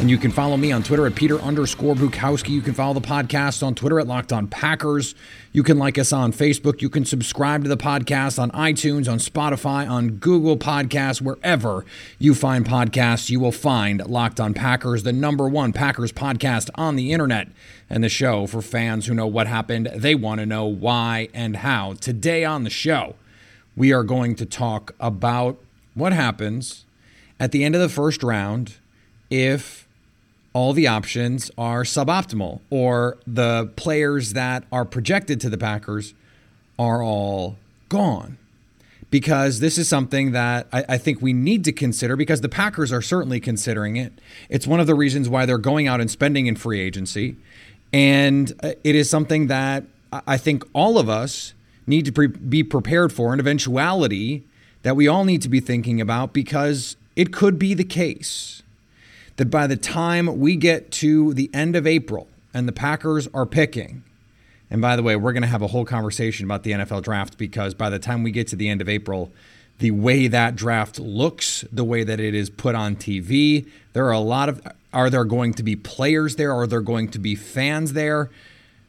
and you can follow me on Twitter at Peter underscore Bukowski. You can follow the podcast on Twitter at Locked On Packers. You can like us on Facebook. You can subscribe to the podcast on iTunes, on Spotify, on Google Podcasts, wherever you find podcasts. You will find Locked On Packers, the number one Packers podcast on the internet and the show for fans who know what happened. They want to know why and how. Today on the show, we are going to talk about what happens at the end of the first round if all the options are suboptimal or the players that are projected to the Packers are all gone. Because this is something that I, I, think we need to consider because the Packers are certainly considering it. It's one of the reasons why they're going out and spending in free agency. And uh, it is something that I think all of us need to pre- be prepared for, an eventuality that we all need to be thinking about because it could be the case that by the time we get to the end of April and the Packers are picking, and by the way, we're going to have a whole conversation about the NFL draft because by the time we get to the end of April, the way that draft looks, the way that it is put on TV, there are a lot of are there going to be players there? Are there going to be fans there?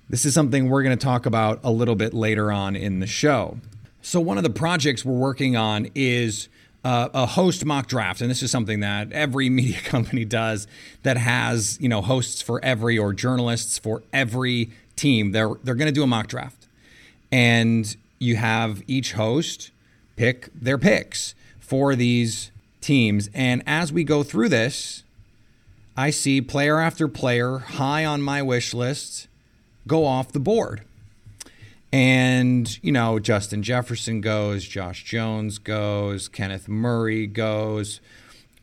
This is something we're going to talk about a little bit later on in the show. So, one of the projects we're working on is uh, a host mock draft, and this is something that every media company does that has you know hosts for every or journalists for every team. They're they're going to do a mock draft, and you have each host pick their picks for these teams. And as we go through this, I see player after player high on my wish list go off the board. And, you know, Justin Jefferson goes, Josh Jones goes, Kenneth Murray goes.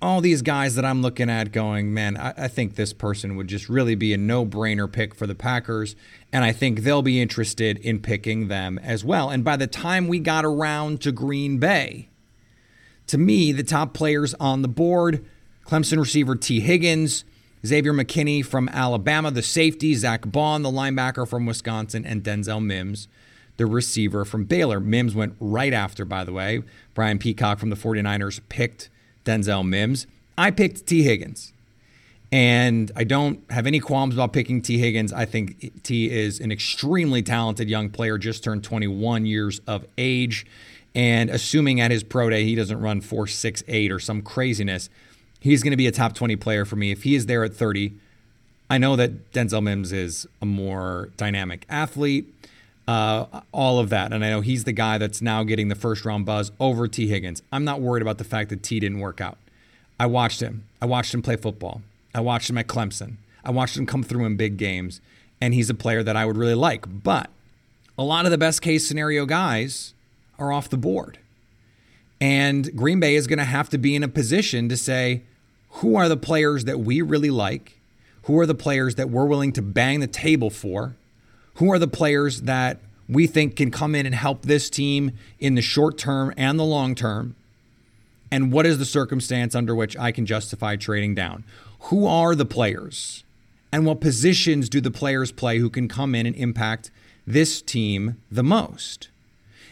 All these guys that I'm looking at going, man, I, I think this person would just really be a no brainer pick for the Packers. And I think they'll be interested in picking them as well. And by the time we got around to Green Bay, to me, the top players on the board Clemson receiver Tee Higgins, Xavier McKinney from Alabama, the safety, Zack Baun, the linebacker from Wisconsin, and Denzel Mims, the receiver from Baylor. Mims went right after, by the way. Brian Peacock from the 49ers picked Denzel Mims. I picked Tee Higgins. And I don't have any qualms about picking Tee Higgins. I think Tee is an extremely talented young player, just turned 21 years of age. And assuming at his pro day he doesn't run 4.68 or some craziness, He's going to be a top 20 player for me. If he is there at 30, I know that Denzel Mims is a more dynamic athlete, uh, all of that. And I know he's the guy that's now getting the first round buzz over Tee Higgins. I'm not worried about the fact that Tee didn't work out. I watched him. I watched him play football. I watched him at Clemson. I watched him come through in big games. And he's a player that I would really like. But a lot of the best case scenario guys are off the board. And Green Bay is going to have to be in a position to say, who are the players that we really like? Who are the players that we're willing to bang the table for? Who are the players that we think can come in and help this team in the short term and the long term? And what is the circumstance under which I can justify trading down? Who are the players? And what positions do the players play who can come in and impact this team the most?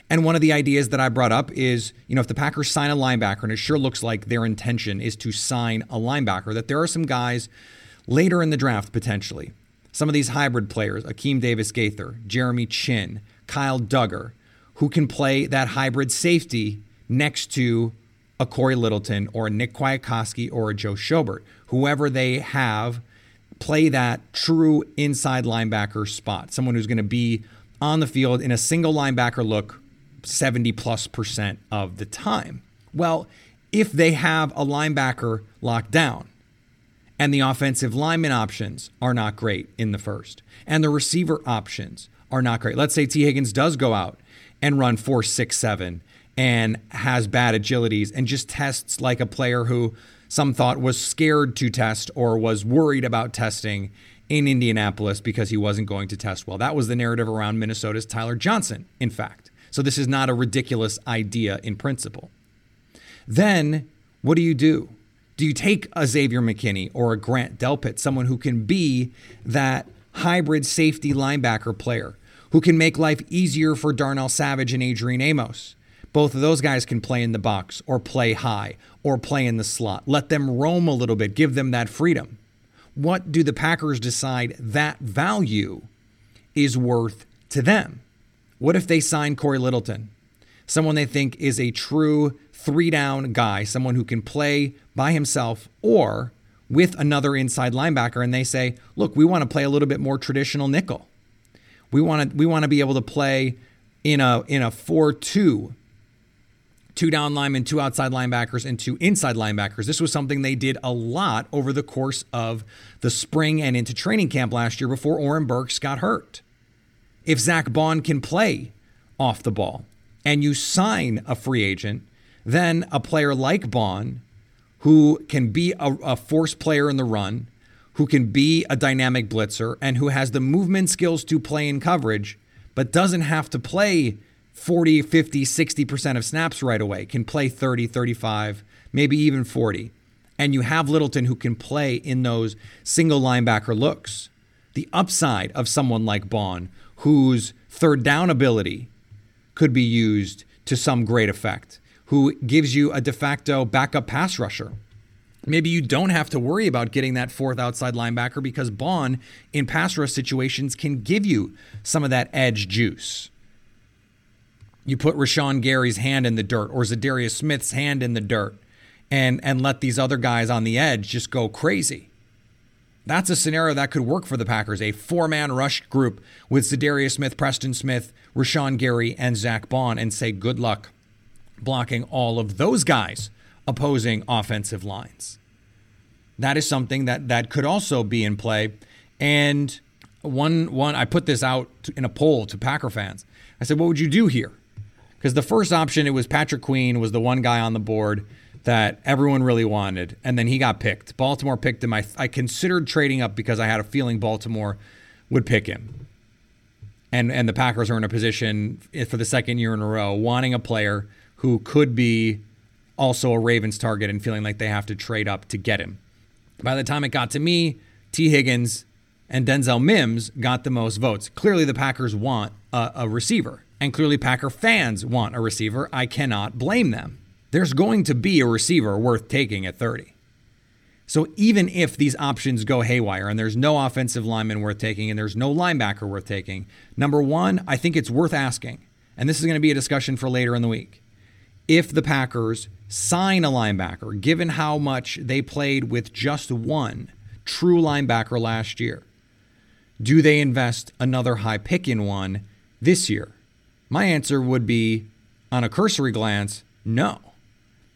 And one of the ideas that I brought up is, you know, if the Packers sign a linebacker, and it sure looks like their intention is to sign a linebacker, that there are some guys later in the draft potentially. Some of these hybrid players, Akeem Davis Gaither, Jeremy Chinn, Kyle Dugger, who can play that hybrid safety next to a Cory Littleton or a Nick Kwiatkoski or a Joe Schobert, whoever they have play that true inside linebacker spot, someone who's going to be on the field in a single linebacker look 70 plus percent of the time. Well, if they have a linebacker locked down and the offensive lineman options are not great in the first and the receiver options are not great. Let's say Tee Higgins does go out and run four, six, seven and has bad agilities and just tests like a player who some thought was scared to test or was worried about testing in Indianapolis because he wasn't going to test well. That was the narrative around Minnesota's Tyler Johnson, in fact. So this is not a ridiculous idea in principle. Then what do you do? Do you take a Xavier McKinney or a Grant Delpit, someone who can be that hybrid safety linebacker player, who can make life easier for Darnell Savage and Adrian Amos? Both of those guys can play in the box or play high or play in the slot. Let them roam a little bit, give them that freedom. What do the Packers decide that value is worth to them? What if they sign Cory Littleton, someone they think is a true three down guy, someone who can play by himself or with another inside linebacker, and they say, look, we want to play a little bit more traditional nickel. We want to we want to be able to play in a in a 4-2 two down linemen, two outside linebackers, and two inside linebackers. This was something they did a lot over the course of the spring and into training camp last year before Oren Burks got hurt. If Zack Baun can play off the ball and you sign a free agent, then a player like Baun, who can be a, a force player in the run, who can be a dynamic blitzer, and who has the movement skills to play in coverage, but doesn't have to play 40, 50, 60% of snaps right away, can play 30, 35, maybe even 40. And you have Littleton who can play in those single linebacker looks. The upside of someone like Baun, whose third down ability could be used to some great effect, who gives you a de facto backup pass rusher. Maybe you don't have to worry about getting that fourth outside linebacker because Baun in pass rush situations can give you some of that edge juice you put Rashan Gary's hand in the dirt or Za'Darius Smith's hand in the dirt and and let these other guys on the edge just go crazy. That's a scenario that could work for the Packers. A four-man rush group with Za'Darius Smith, Preston Smith, Rashan Gary, and Zack Baun, and say good luck blocking all of those guys opposing offensive lines. That is something that that could also be in play. And one one I put this out in a poll to Packer fans. I said, what would you do here? Because the first option, it was Patrick Queen, was the one guy on the board that everyone really wanted, and then he got picked. Baltimore picked him. I, I considered trading up because I had a feeling Baltimore would pick him. And, and the Packers are in a position for the second year in a row wanting a player who could be also a Ravens target and feeling like they have to trade up to get him. By the time it got to me, Tee Higgins and Denzel Mims got the most votes. Clearly, the Packers want a, a receiver. And clearly, Packer fans want a receiver. I cannot blame them. There's going to be a receiver worth taking at 30. So even if these options go haywire and there's no offensive lineman worth taking and there's no linebacker worth taking, number one, I think it's worth asking, and this is going to be a discussion for later in the week. If the Packers sign a linebacker, given how much they played with just one true linebacker last year, do they invest another high pick in one this year? My answer would be, on a cursory glance, no.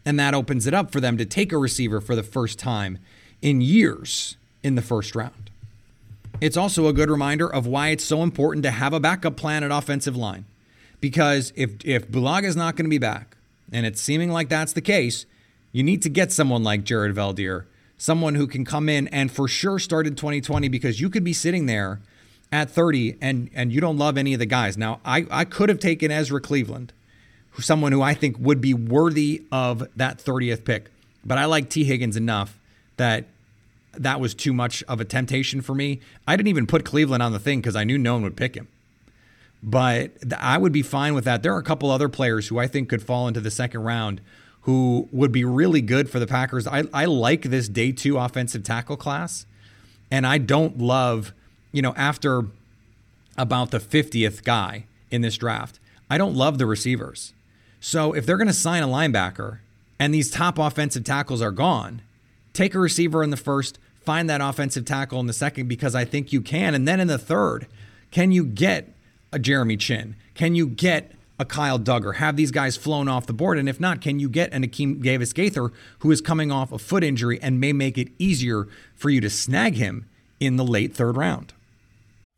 And that opens it up for them to take a receiver for the first time in years in the first round. It's also a good reminder of why it's so important to have a backup plan at offensive line. Because if, if Bulaga is not going to be back, and it's seeming like that's the case, you need to get someone like Jared Veldheer, someone who can come in and for sure start in 2020 because you could be sitting there at 30 and and you don't love any of the guys. Now, I, I could have taken Ezra Cleveland, someone who I think would be worthy of that 30th pick. But I like Tee Higgins enough that that was too much of a temptation for me. I didn't even put Cleveland on the thing because I knew no one would pick him. but I would be fine with that. There are a couple other players who I think could fall into the second round who would be really good for the Packers. I, I like this day two offensive tackle class, and I don't love, you know, after about the 50th guy in this draft, I don't love the receivers. So if they're going to sign a linebacker and these top offensive tackles are gone, take a receiver in the first, find that offensive tackle in the second because I think you can. And then in the third, can you get a Jeremy Chinn? Can you get a Kyle Dugger? Have these guys flown off the board? And if not, can you get an Akeem Davis Gaither who is coming off a foot injury and may make it easier for you to snag him in the late third round?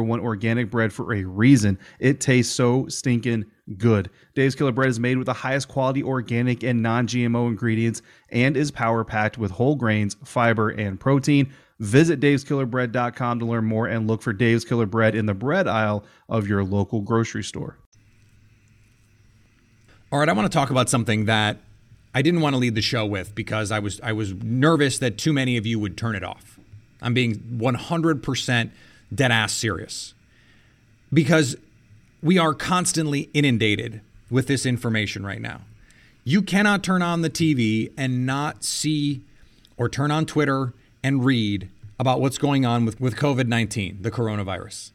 number one organic bread for a reason. It tastes so stinking good. Dave's Killer Bread is made with the highest quality organic and non GMO ingredients and is power packed with whole grains, fiber, and protein. Visit daveskillerbread.com to learn more and look for Dave's Killer Bread in the bread aisle of your local grocery store. All right, I want to talk about something that I didn't want to lead the show with because I was I was nervous that too many of you would turn it off. I'm being 100% dead ass serious. Because we are constantly inundated with this information right now. You cannot turn on the TV and not see or turn on Twitter and read about what's going on with, with COVID 19, the coronavirus.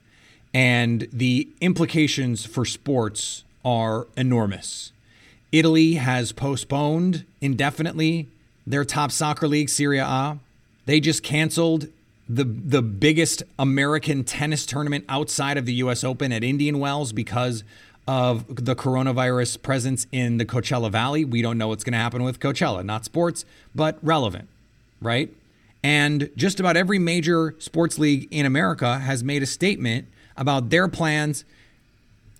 And the implications for sports are enormous. Italy has postponed indefinitely their top soccer league, Serie A. They just canceled the the biggest American tennis tournament outside of the US Open at Indian Wells because of the coronavirus presence in the Coachella Valley. We don't know what's going to happen with Coachella, not sports, but relevant, right? And just about every major sports league in America has made a statement about their plans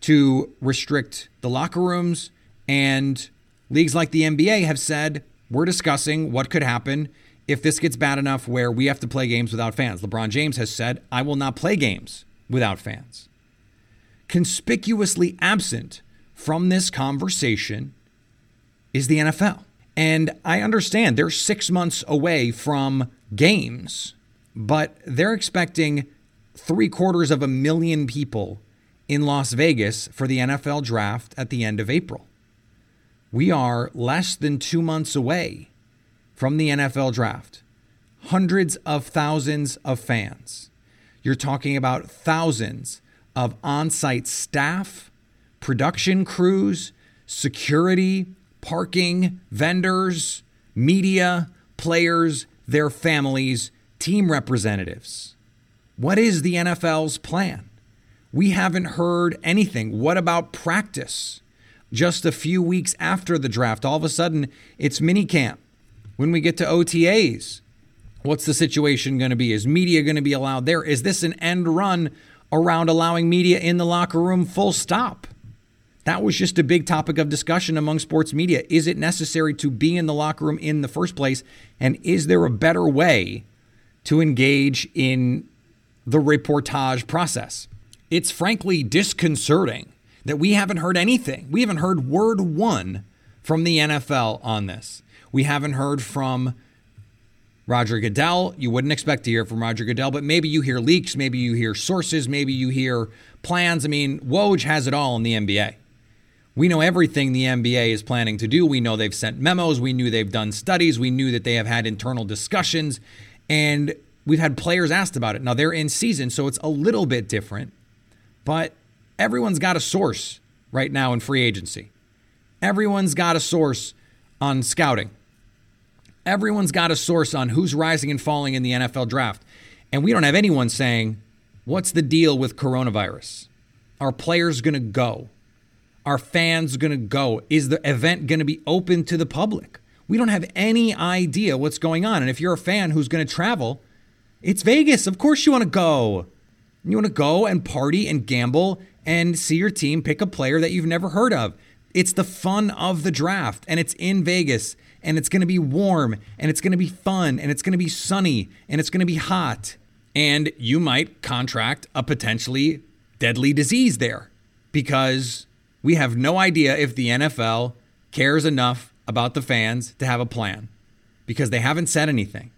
to restrict the locker rooms and leagues like the NBA have said we're discussing what could happen if this gets bad enough where we have to play games without fans. LeBron James has said, I will not play games without fans. Conspicuously absent from this conversation is the NFL. And I understand they're six months away from games, but they're expecting three quarters of a million people in Las Vegas for the NFL draft at the end of April. We are less than two months away from the NFL draft. Hundreds of thousands of fans. You're talking about thousands of on site staff, production crews, security, parking, vendors, media, players, their families, team representatives. What is the NFL's plan? We haven't heard anything. What about practice? Just a few weeks after the draft, all of a sudden it's minicamp when we get to OTAs? What's the situation going to be? Is media going to be allowed there? Is this an end run around allowing media in the locker room full stop? That was just a big topic of discussion among sports media. Is it necessary to be in the locker room in the first place? And is there a better way to engage in the reportage process? It's frankly disconcerting that we haven't heard anything. We haven't heard word one from the NFL on this. We haven't heard from Roger Goodell. You wouldn't expect to hear from Roger Goodell, but maybe you hear leaks, maybe you hear sources, maybe you hear plans. I mean, Woj has it all in the NBA. We know everything the NBA is planning to do. We know they've sent memos. We knew they've done studies. We knew that they have had internal discussions. And we've had players asked about it. Now they're in season, so it's a little bit different. But everyone's got a source right now in free agency. Everyone's got a source on scouting. Everyone's got a source on who's rising and falling in the NFL draft. And we don't have anyone saying, what's the deal with coronavirus? Are players going to go? Are fans going to go? Is the event going to be open to the public? We don't have any idea what's going on. And if you're a fan who's going to travel, it's Vegas. Of course you want to go. You want to go and party and gamble and see your team pick a player that you've never heard of. It's the fun of the draft, and it's in Vegas, and it's going to be warm, and it's going to be fun, and it's going to be sunny, and it's going to be hot. And you might contract a potentially deadly disease there because we have no idea if the NFL cares enough about the fans to have a plan because they haven't said anything.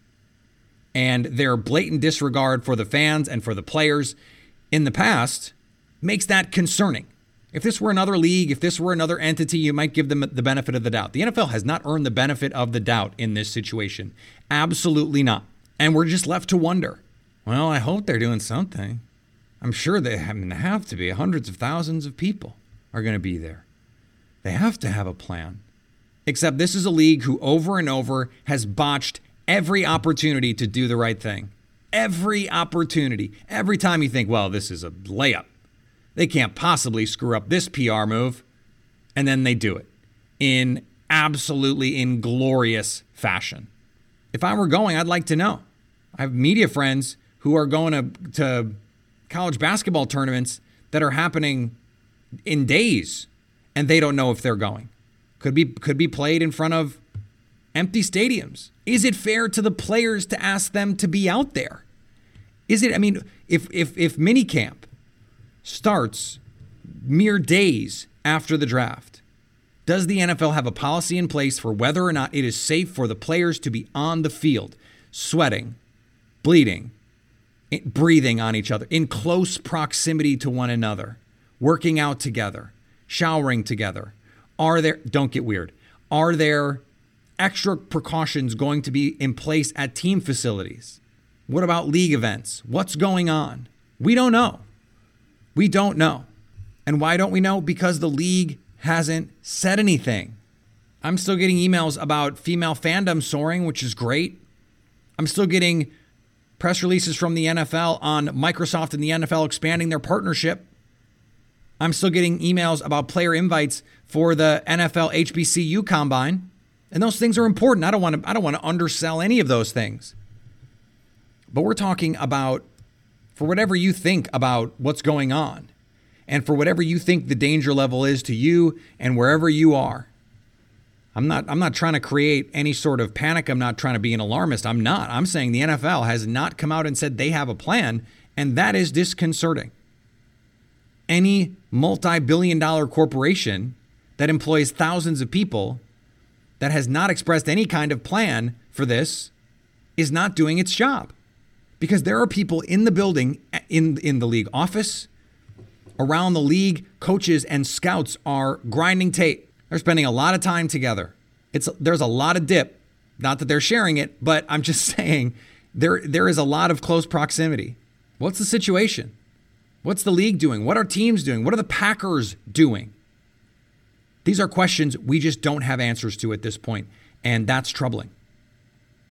And their blatant disregard for the fans and for the players in the past makes that concerning. If this were another league, if this were another entity, you might give them the benefit of the doubt. The NFL has not earned the benefit of the doubt in this situation. Absolutely not. And we're just left to wonder well, I hope they're doing something. I'm sure they have to be. Hundreds of thousands of people are going to be there. They have to have a plan. Except this is a league who over and over has botched every opportunity to do the right thing. Every opportunity. Every time you think, well, this is a layup. They can't possibly screw up this PR move. And then they do it in absolutely inglorious fashion. If I were going, I'd like to know. I have media friends who are going to, to college basketball tournaments that are happening in days and they don't know if they're going. Could be could be played in front of empty stadiums. Is it fair to the players to ask them to be out there? Is it I mean if if if minicamp starts mere days after the draft, does the NFL have a policy in place for whether or not it is safe for the players to be on the field, sweating, bleeding, breathing on each other, in close proximity to one another, working out together, showering together? Are there, don't get weird, are there extra precautions going to be in place at team facilities? What about league events? What's going on? We don't know. We don't know. And why don't we know? Because the league hasn't said anything. I'm still getting emails about female fandom soaring, which is great. I'm still getting press releases from the NFL on Microsoft and the NFL expanding their partnership. I'm still getting emails about player invites for the NFL HBCU combine. And those things are important. I don't want to I don't want to undersell any of those things. But we're talking about for whatever you think about what's going on and for whatever you think the danger level is to you and wherever you are. I'm not I'm not trying to create any sort of panic. I'm not trying to be an alarmist. I'm not. I'm saying the NFL has not come out and said they have a plan, and that is disconcerting. Any multi-billion dollar corporation that employs thousands of people that has not expressed any kind of plan for this is not doing its job. Because there are people in the building in in the league office, around the league, coaches and scouts are grinding tape they're spending a lot of time together. It's there's a lot of dip. Not that they're sharing it, but I'm just saying there there is a lot of close proximity. What's the situation? What's the league doing? What are teams doing? What are the Packers doing? These are questions we just don't have answers to at this point, and that's troubling.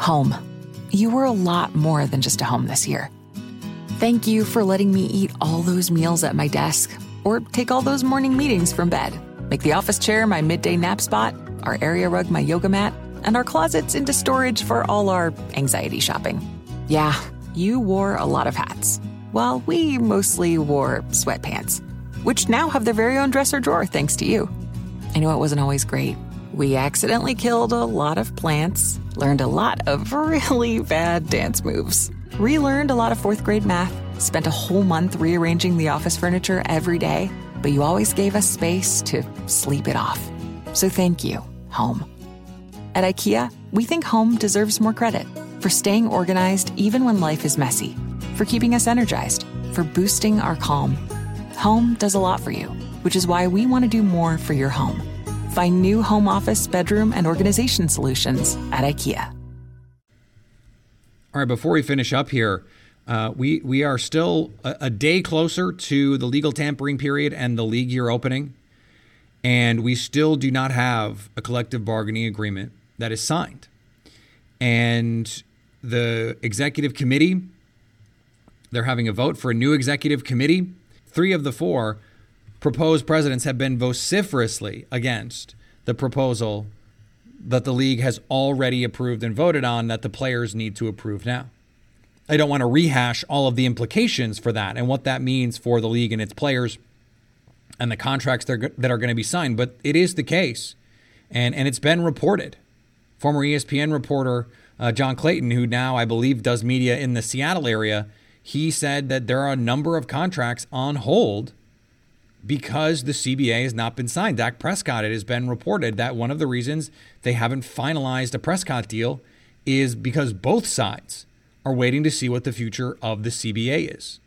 Home. You were a lot more than just a home this year. Thank you for letting me eat all those meals at my desk or take all those morning meetings from bed. Make the office chair my midday nap spot, our area rug my yoga mat, and our closets into storage for all our anxiety shopping. Yeah, you wore a lot of hats, while we mostly wore sweatpants, which now have their very own dresser drawer thanks to you. I know it wasn't always great. We accidentally killed a lot of plants, learned a lot of really bad dance moves, relearned a lot of fourth grade math, spent a whole month rearranging the office furniture every day, but you always gave us space to sleep it off. So thank you, home. At IKEA, we think home deserves more credit for staying organized even when life is messy, for keeping us energized, for boosting our calm. Home does a lot for you, which is why we want to do more for your home. Find new home office, bedroom, and organization solutions at IKEA. All right, before we finish up here, uh, we we are still a, a day closer to the legal tampering period and the league year opening, and we still do not have a collective bargaining agreement that is signed. And the executive committee, they're having a vote for a new executive committee. Three of the four proposed presidents have been vociferously against the proposal that the league has already approved and voted on that the players need to approve now. I don't want to rehash all of the implications for that and what that means for the league and its players and the contracts that are going to be signed, but it is the case. And, and it's been reported. Former ESPN reporter uh, John Clayton, who now I believe does media in the Seattle area, he said that there are a number of contracts on hold because the CBA has not been signed. Dak Prescott, it has been reported that one of the reasons they haven't finalized a Prescott deal is because both sides are waiting to see what the future of the CBA is.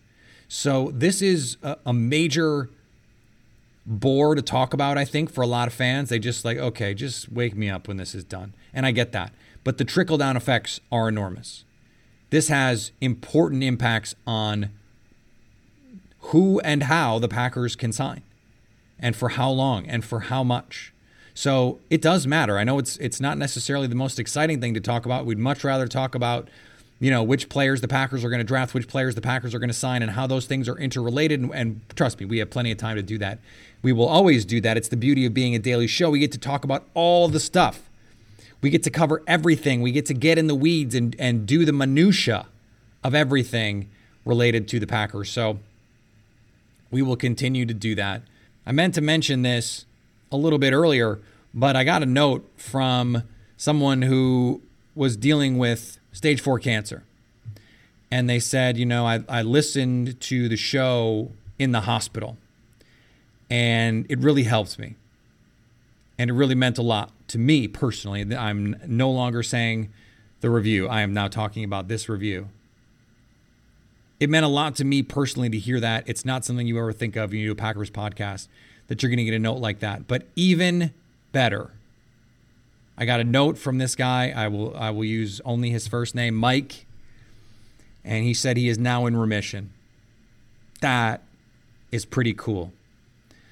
So this is a, a major bore to talk about, I think, for a lot of fans. They just like, okay, just wake me up when this is done. And I get that. But the trickle down effects are enormous. This has important impacts on who and how the Packers can sign and for how long and for how much. So it does matter. I know it's it's not necessarily the most exciting thing to talk about. We'd much rather talk about, you know, which players the Packers are going to draft, which players the Packers are going to sign, and how those things are interrelated. And, and trust me, we have plenty of time to do that. We will always do that. It's the beauty of being a daily show. We get to talk about all the stuff. We get to cover everything. We get to get in the weeds and, and do the minutia of everything related to the Packers. So we will continue to do that. I meant to mention this a little bit earlier, but I got a note from someone who was dealing with stage four cancer. And they said, you know, I, I listened to the show in the hospital and it really helped me. And it really meant a lot to me personally. I'm no longer saying the review, I am now talking about this review it meant a lot to me personally to hear that. It's not something you ever think of when you do a Packers podcast that you're going to get a note like that. But even better, I got a note from this guy. I will I will use only his first name, Mike, and he said he is now in remission. That is pretty cool.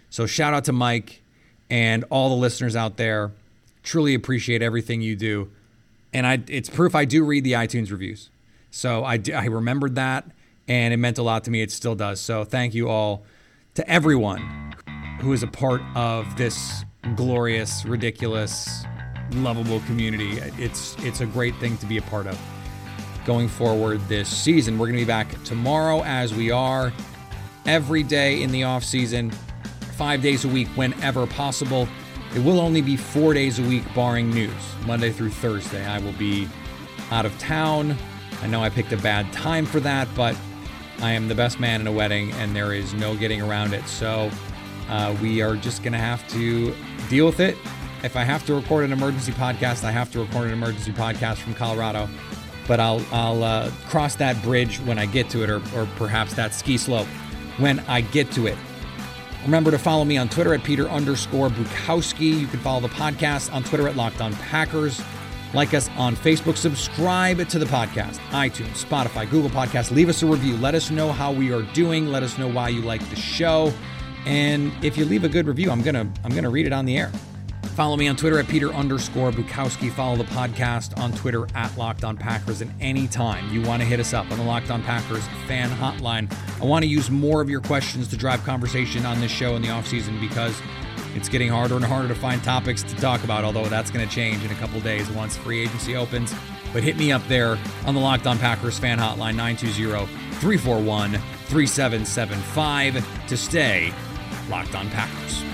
So shout out to Mike and all the listeners out there. Truly appreciate everything you do. And I, it's proof I do read the iTunes reviews. So I, I remembered that and it meant a lot to me. It still does. So thank you all to everyone who is a part of this glorious, ridiculous, lovable community. It's it's a great thing to be a part of. Going forward this season, we're going to be back tomorrow as we are every day in the off season, 5 days a week whenever possible. It will only be 4 days a week barring news, Monday through Thursday. I will be out of town. I know I picked a bad time for that, but I am the best man in a wedding, and there is no getting around it. So uh, we are just going to have to deal with it. If I have to record an emergency podcast, I have to record an emergency podcast from Colorado. But I'll I'll uh, cross that bridge when I get to it, or, or perhaps that ski slope when I get to it. Remember to follow me on Twitter at Peter underscore Bukowski. You can follow the podcast on Twitter at Locked On Packers. Like us on Facebook. Subscribe to the podcast, iTunes, Spotify, Google Podcasts. Leave us a review. Let us know how we are doing. Let us know why you like the show. And if you leave a good review, I'm gonna I'm gonna read it on the air. Follow me on Twitter at Peter underscore Bukowski. Follow the podcast on Twitter at Locked On Packers. And anytime you want to hit us up on the Locked On Packers fan hotline, I want to use more of your questions to drive conversation on this show in the offseason because It's getting harder and harder to find topics to talk about, although that's going to change in a couple days once free agency opens. But hit me up there on the Locked On Packers fan hotline 920 341 3775 to stay Locked On Packers.